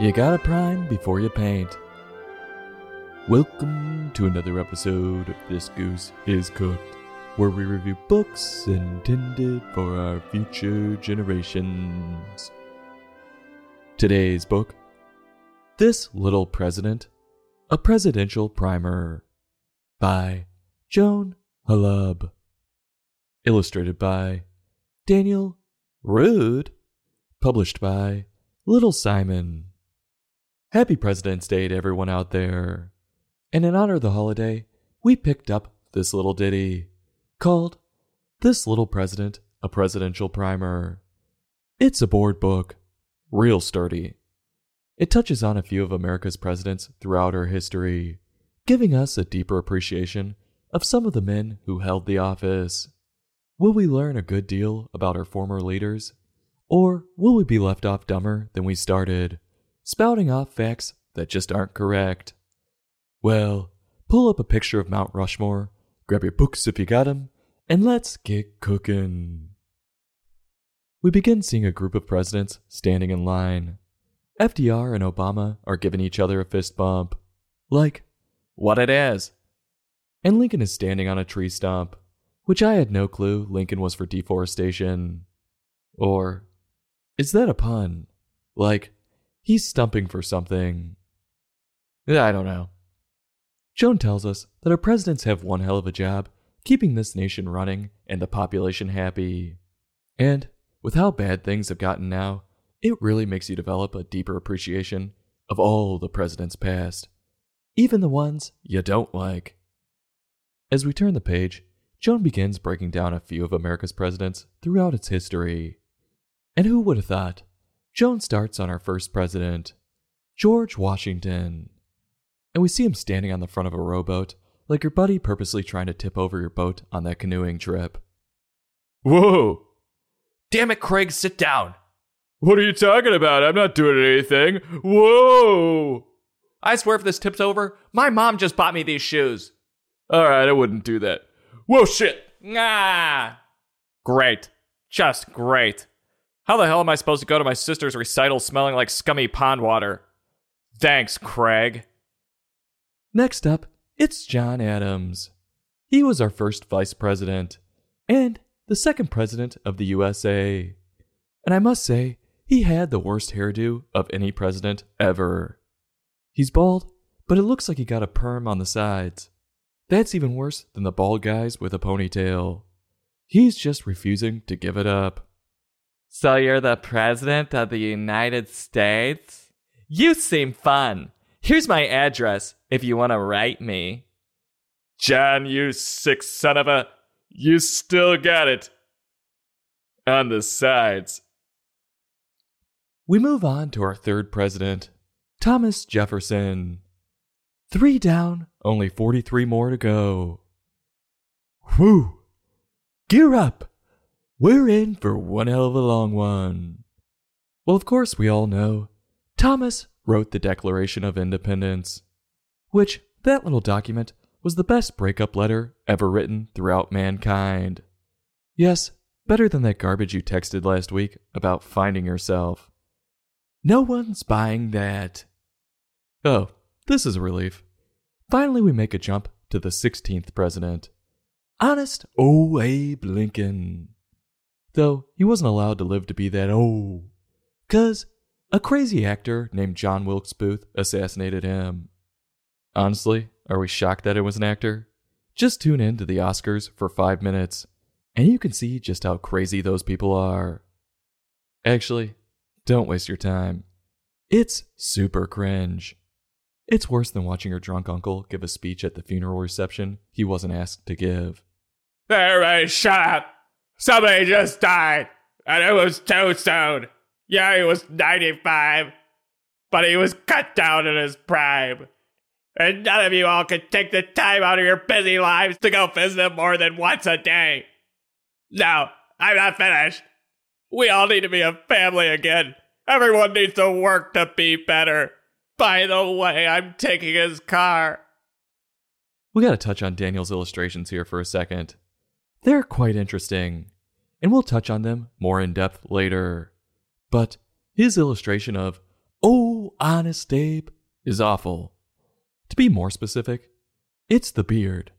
You gotta prime before you paint. Welcome to another episode of This Goose is Cooked, where we review books intended for our future generations. Today's book This Little President, a Presidential Primer by Joan Holub. Illustrated by Daniel Roode. Published by Little Simon. Happy President's Day to everyone out there. And in honor of the holiday, we picked up this little ditty called This Little President, a Presidential Primer. It's a board book, real sturdy. It touches on a few of America's presidents throughout our history, giving us a deeper appreciation of some of the men who held the office. Will we learn a good deal about our former leaders? Or will we be left off dumber than we started? Spouting off facts that just aren't correct. Well, pull up a picture of Mount Rushmore, grab your books if you got 'em, and let's get cooking. We begin seeing a group of presidents standing in line. FDR and Obama are giving each other a fist bump. Like, what it is. And Lincoln is standing on a tree stump, which I had no clue Lincoln was for deforestation. Or, is that a pun? Like, He's stumping for something. I don't know. Joan tells us that our presidents have one hell of a job keeping this nation running and the population happy. And with how bad things have gotten now, it really makes you develop a deeper appreciation of all the presidents past, even the ones you don't like. As we turn the page, Joan begins breaking down a few of America's presidents throughout its history. And who would have thought Joan starts on our first president, George Washington. And we see him standing on the front of a rowboat, like your buddy purposely trying to tip over your boat on that canoeing trip. Whoa! Damn it, Craig, sit down! What are you talking about? I'm not doing anything. Whoa! I swear if this tips over, my mom just bought me these shoes. Alright, I wouldn't do that. Whoa, shit! Ah! Great. Just great. How the hell am I supposed to go to my sister's recital smelling like scummy pond water? Thanks, Craig. Next up, it's John Adams. He was our first vice president and the second president of the USA. And I must say, he had the worst hairdo of any president ever. He's bald, but it looks like he got a perm on the sides. That's even worse than the bald guys with a ponytail. He's just refusing to give it up. So you're the president of the United States? You seem fun. Here's my address if you want to write me. John, you sick son of a. You still got it. On the sides. We move on to our third president, Thomas Jefferson. Three down, only 43 more to go. Whew! Gear up! We're in for one hell of a long one. Well, of course, we all know Thomas wrote the Declaration of Independence, which, that little document, was the best breakup letter ever written throughout mankind. Yes, better than that garbage you texted last week about finding yourself. No one's buying that. Oh, this is a relief. Finally, we make a jump to the 16th president. Honest O. Abe Lincoln though he wasn't allowed to live to be that old. Cause a crazy actor named John Wilkes Booth assassinated him. Honestly, are we shocked that it was an actor? Just tune in to the Oscars for five minutes, and you can see just how crazy those people are. Actually, don't waste your time. It's super cringe. It's worse than watching your drunk uncle give a speech at the funeral reception he wasn't asked to give. Everybody, shut up! Somebody just died, and it was too soon. Yeah, he was 95, but he was cut down in his prime. And none of you all could take the time out of your busy lives to go visit him more than once a day. No, I'm not finished. We all need to be a family again. Everyone needs to work to be better. By the way, I'm taking his car. We gotta touch on Daniel's illustrations here for a second. They're quite interesting, and we'll touch on them more in depth later. But his illustration of Oh, honest Abe is awful. To be more specific, it's the beard.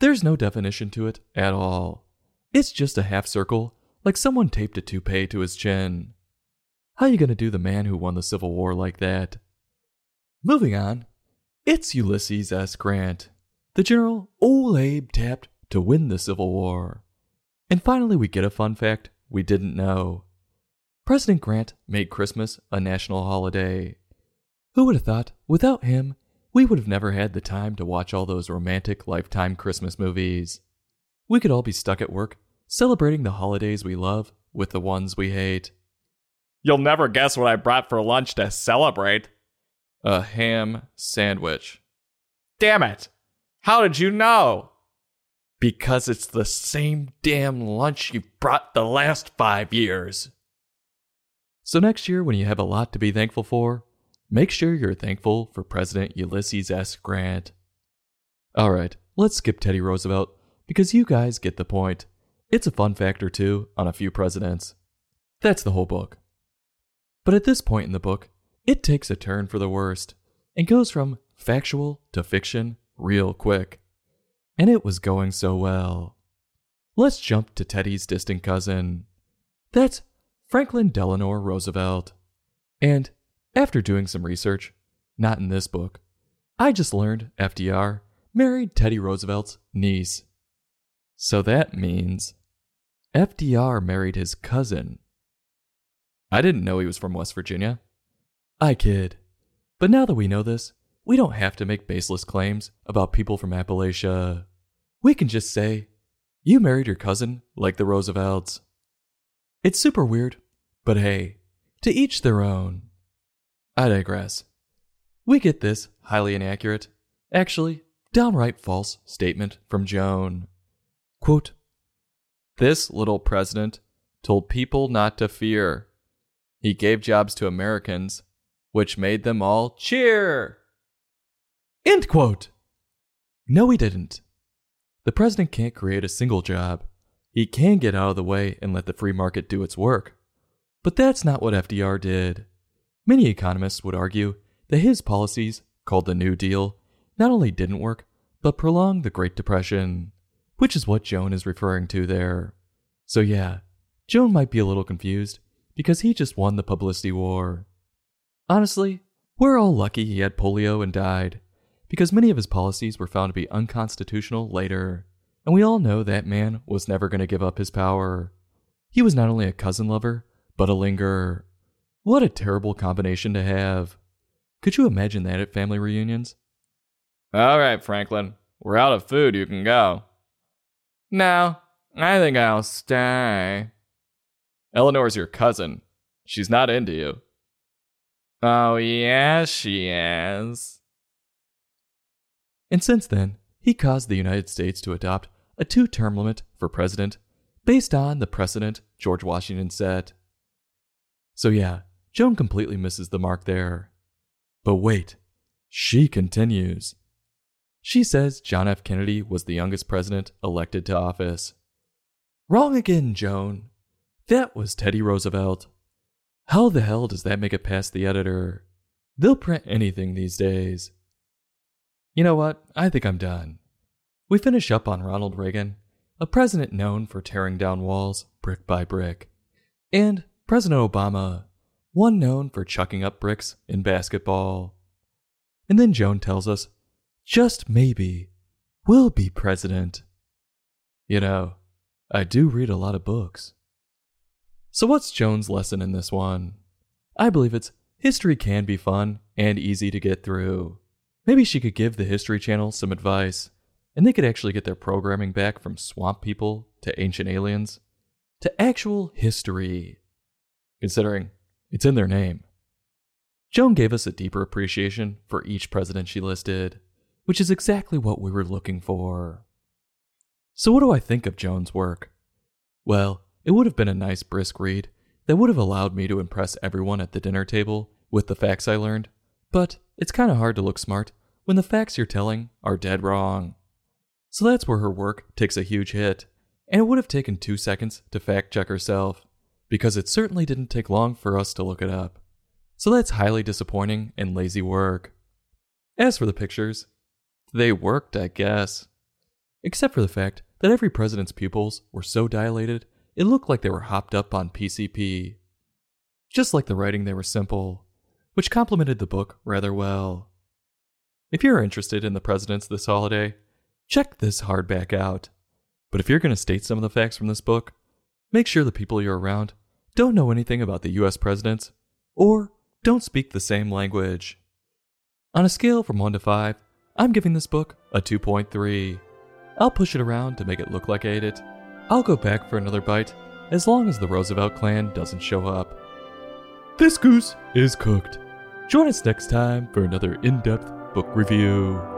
There's no definition to it at all. It's just a half circle, like someone taped a toupee to his chin. How you gonna do the man who won the Civil War like that? Moving on, it's Ulysses S. Grant, the general old Abe tapped to win the Civil War. And finally, we get a fun fact we didn't know. President Grant made Christmas a national holiday. Who would have thought, without him, we would have never had the time to watch all those romantic lifetime Christmas movies. We could all be stuck at work, celebrating the holidays we love with the ones we hate. You'll never guess what I brought for lunch to celebrate. A ham sandwich. Damn it! How did you know? Because it's the same damn lunch you've brought the last five years. So, next year, when you have a lot to be thankful for, make sure you're thankful for President Ulysses S. Grant. All right, let's skip Teddy Roosevelt because you guys get the point. It's a fun fact or two on a few presidents. That's the whole book. But at this point in the book, it takes a turn for the worst and goes from factual to fiction real quick. And it was going so well. Let's jump to Teddy's distant cousin. That's Franklin Delano Roosevelt. And after doing some research, not in this book, I just learned FDR married Teddy Roosevelt's niece. So that means FDR married his cousin. I didn't know he was from West Virginia. I kid. But now that we know this, we don't have to make baseless claims about people from Appalachia. We can just say, you married your cousin like the Roosevelts. It's super weird, but hey, to each their own. I digress. We get this highly inaccurate, actually, downright false statement from Joan. Quote, this little president told people not to fear. He gave jobs to Americans, which made them all cheer. End quote. No, he didn't. The president can't create a single job. He can get out of the way and let the free market do its work. But that's not what FDR did. Many economists would argue that his policies, called the New Deal, not only didn't work, but prolonged the Great Depression, which is what Joan is referring to there. So, yeah, Joan might be a little confused because he just won the publicity war. Honestly, we're all lucky he had polio and died because many of his policies were found to be unconstitutional later, and we all know that man was never going to give up his power. He was not only a cousin lover, but a lingerer. What a terrible combination to have. Could you imagine that at family reunions? All right, Franklin, we're out of food. You can go. No, I think I'll stay. Eleanor's your cousin. She's not into you. Oh, yeah, she is. And since then, he caused the United States to adopt a two term limit for president based on the precedent George Washington set. So, yeah, Joan completely misses the mark there. But wait, she continues. She says John F. Kennedy was the youngest president elected to office. Wrong again, Joan. That was Teddy Roosevelt. How the hell does that make it past the editor? They'll print anything these days. You know what? I think I'm done. We finish up on Ronald Reagan, a president known for tearing down walls brick by brick, and President Obama, one known for chucking up bricks in basketball. And then Joan tells us, just maybe, we'll be president. You know, I do read a lot of books. So, what's Joan's lesson in this one? I believe it's history can be fun and easy to get through. Maybe she could give the History Channel some advice, and they could actually get their programming back from swamp people to ancient aliens to actual history, considering it's in their name. Joan gave us a deeper appreciation for each president she listed, which is exactly what we were looking for. So, what do I think of Joan's work? Well, it would have been a nice brisk read that would have allowed me to impress everyone at the dinner table with the facts I learned but it's kind of hard to look smart when the facts you're telling are dead wrong. So that's where her work takes a huge hit, and it would have taken two seconds to fact check herself, because it certainly didn't take long for us to look it up. So that's highly disappointing and lazy work. As for the pictures, they worked, I guess. Except for the fact that every president's pupils were so dilated, it looked like they were hopped up on PCP. Just like the writing, they were simple, which complemented the book rather well. If you're interested in the presidents this holiday, check this hardback out. But if you're going to state some of the facts from this book, make sure the people you're around don't know anything about the US presidents or don't speak the same language. On a scale from 1 to 5, I'm giving this book a 2.3. I'll push it around to make it look like I ate it. I'll go back for another bite as long as the Roosevelt clan doesn't show up. This goose is cooked. Join us next time for another in depth book review.